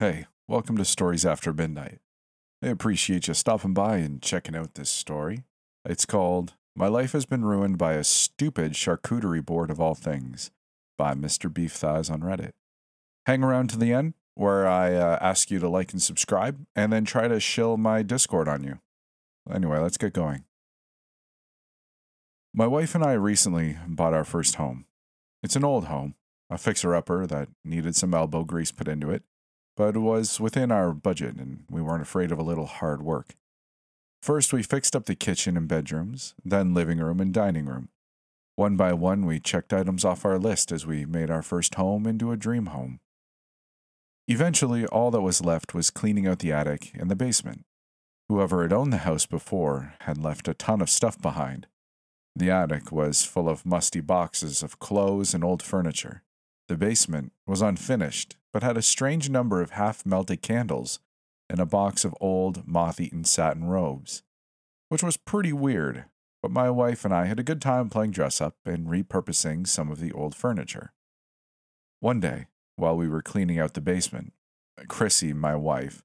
Hey, welcome to Stories After Midnight. I appreciate you stopping by and checking out this story. It's called My Life Has Been Ruined by a Stupid Charcuterie Board of All Things by Mr. Beef Thighs on Reddit. Hang around to the end where I uh, ask you to like and subscribe and then try to shill my Discord on you. Anyway, let's get going. My wife and I recently bought our first home. It's an old home, a fixer upper that needed some elbow grease put into it but was within our budget and we weren't afraid of a little hard work. First, we fixed up the kitchen and bedrooms, then living room and dining room. One by one, we checked items off our list as we made our first home into a dream home. Eventually, all that was left was cleaning out the attic and the basement. Whoever had owned the house before had left a ton of stuff behind. The attic was full of musty boxes of clothes and old furniture. The basement was unfinished, but had a strange number of half melted candles and a box of old, moth eaten satin robes, which was pretty weird, but my wife and I had a good time playing dress up and repurposing some of the old furniture. One day, while we were cleaning out the basement, Chrissy, my wife,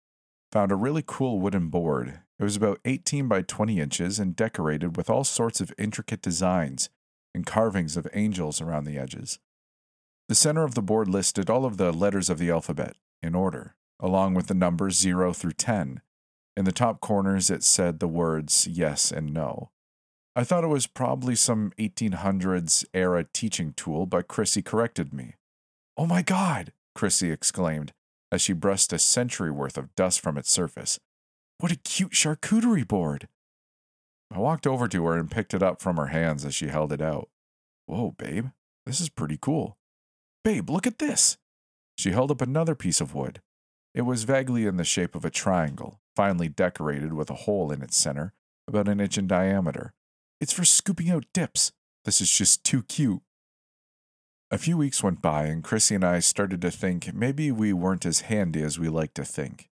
found a really cool wooden board. It was about 18 by 20 inches and decorated with all sorts of intricate designs and carvings of angels around the edges. The center of the board listed all of the letters of the alphabet in order, along with the numbers 0 through 10. In the top corners, it said the words yes and no. I thought it was probably some 1800s era teaching tool, but Chrissy corrected me. Oh my God! Chrissy exclaimed as she brushed a century worth of dust from its surface. What a cute charcuterie board! I walked over to her and picked it up from her hands as she held it out. Whoa, babe, this is pretty cool. Babe, look at this. She held up another piece of wood. It was vaguely in the shape of a triangle, finely decorated with a hole in its center, about an inch in diameter. It's for scooping out dips. This is just too cute. A few weeks went by, and Chrissy and I started to think maybe we weren't as handy as we like to think.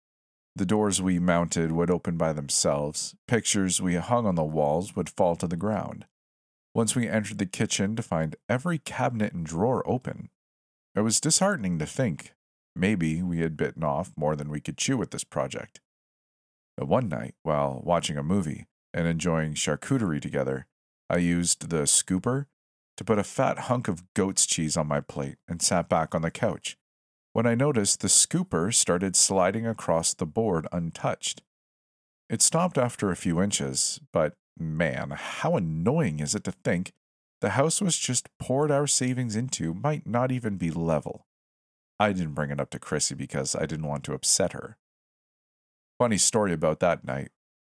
The doors we mounted would open by themselves, pictures we hung on the walls would fall to the ground. Once we entered the kitchen to find every cabinet and drawer open, it was disheartening to think maybe we had bitten off more than we could chew with this project. But one night, while watching a movie and enjoying charcuterie together, I used the scooper to put a fat hunk of goat's cheese on my plate and sat back on the couch. When I noticed the scooper started sliding across the board untouched. It stopped after a few inches, but man, how annoying is it to think the house was just poured our savings into might not even be level. I didn't bring it up to Chrissy because I didn't want to upset her. Funny story about that night.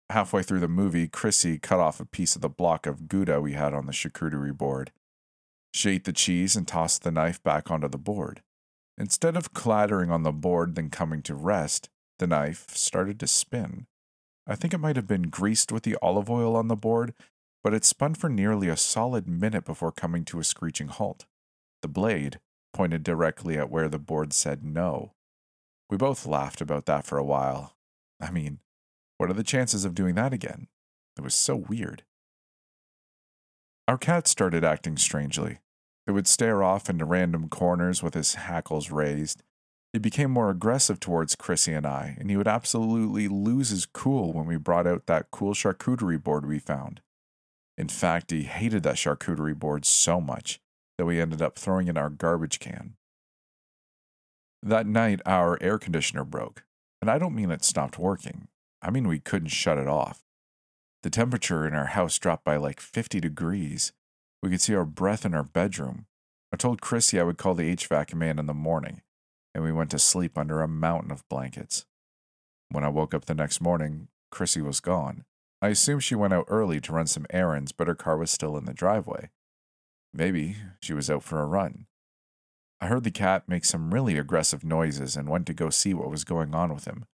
Halfway through the movie, Chrissy cut off a piece of the block of Gouda we had on the charcuterie board. She ate the cheese and tossed the knife back onto the board. Instead of clattering on the board then coming to rest, the knife started to spin. I think it might have been greased with the olive oil on the board but it spun for nearly a solid minute before coming to a screeching halt. The blade pointed directly at where the board said no. We both laughed about that for a while. I mean, what are the chances of doing that again? It was so weird. Our cat started acting strangely. It would stare off into random corners with his hackles raised. He became more aggressive towards Chrissy and I, and he would absolutely lose his cool when we brought out that cool charcuterie board we found. In fact, he hated that charcuterie board so much that we ended up throwing it in our garbage can. That night, our air conditioner broke, and I don't mean it stopped working, I mean we couldn't shut it off. The temperature in our house dropped by like 50 degrees. We could see our breath in our bedroom. I told Chrissy I would call the HVAC man in the morning, and we went to sleep under a mountain of blankets. When I woke up the next morning, Chrissy was gone. I assume she went out early to run some errands, but her car was still in the driveway. Maybe she was out for a run. I heard the cat make some really aggressive noises and went to go see what was going on with him.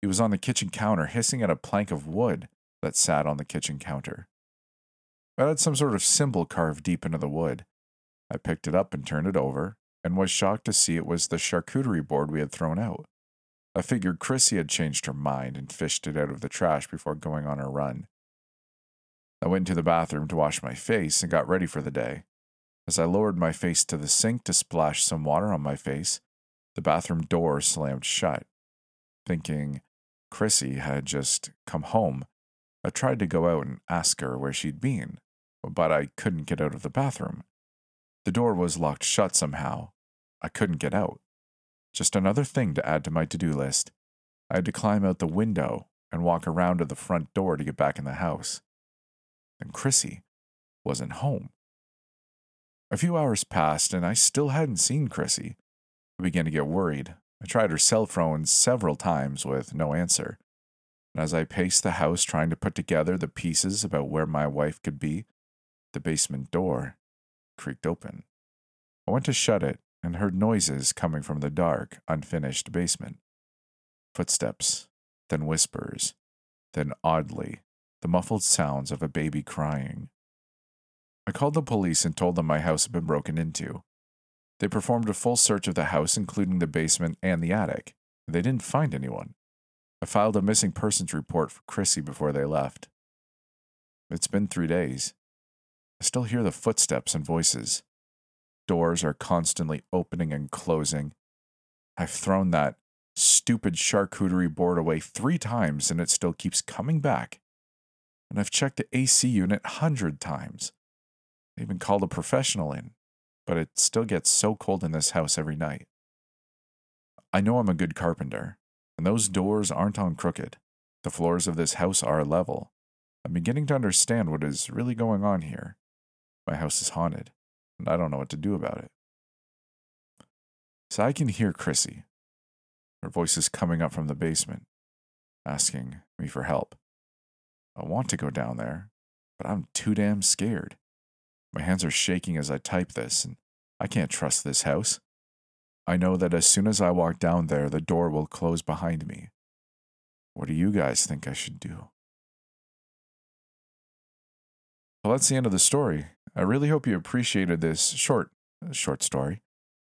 He was on the kitchen counter hissing at a plank of wood that sat on the kitchen counter. It had some sort of symbol carved deep into the wood. I picked it up and turned it over, and was shocked to see it was the charcuterie board we had thrown out. I figured Chrissy had changed her mind and fished it out of the trash before going on her run. I went to the bathroom to wash my face and got ready for the day. As I lowered my face to the sink to splash some water on my face, the bathroom door slammed shut. Thinking Chrissy had just come home, I tried to go out and ask her where she'd been, but I couldn't get out of the bathroom. The door was locked shut somehow. I couldn't get out. Just another thing to add to my to do list. I had to climb out the window and walk around to the front door to get back in the house. And Chrissy wasn't home. A few hours passed and I still hadn't seen Chrissy. I began to get worried. I tried her cell phone several times with no answer. And as I paced the house trying to put together the pieces about where my wife could be, the basement door creaked open. I went to shut it and heard noises coming from the dark, unfinished basement. Footsteps, then whispers, then oddly, the muffled sounds of a baby crying. I called the police and told them my house had been broken into. They performed a full search of the house, including the basement and the attic. They didn't find anyone. I filed a missing persons report for Chrissy before they left. It's been three days. I still hear the footsteps and voices. Doors are constantly opening and closing. I've thrown that stupid charcuterie board away three times and it still keeps coming back. And I've checked the AC unit hundred times. I even called a professional in, but it still gets so cold in this house every night. I know I'm a good carpenter, and those doors aren't on crooked. The floors of this house are level. I'm beginning to understand what is really going on here. My house is haunted, and I don't know what to do about it. So I can hear Chrissy, her voice is coming up from the basement, asking me for help. I want to go down there, but I'm too damn scared. My hands are shaking as I type this, and I can't trust this house. I know that as soon as I walk down there, the door will close behind me. What do you guys think I should do? Well, that's the end of the story. I really hope you appreciated this short, short story.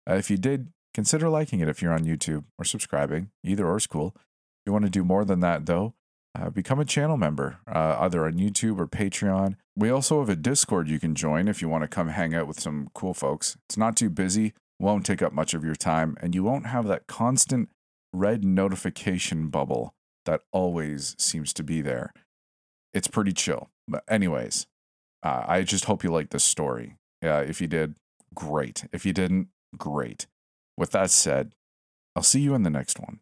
Uh, if you did, Consider liking it if you're on YouTube or subscribing. Either or is cool. If you want to do more than that, though, uh, become a channel member, uh, either on YouTube or Patreon. We also have a Discord you can join if you want to come hang out with some cool folks. It's not too busy, won't take up much of your time, and you won't have that constant red notification bubble that always seems to be there. It's pretty chill. But, anyways, uh, I just hope you liked this story. Uh, if you did, great. If you didn't, great. With that said, I'll see you in the next one.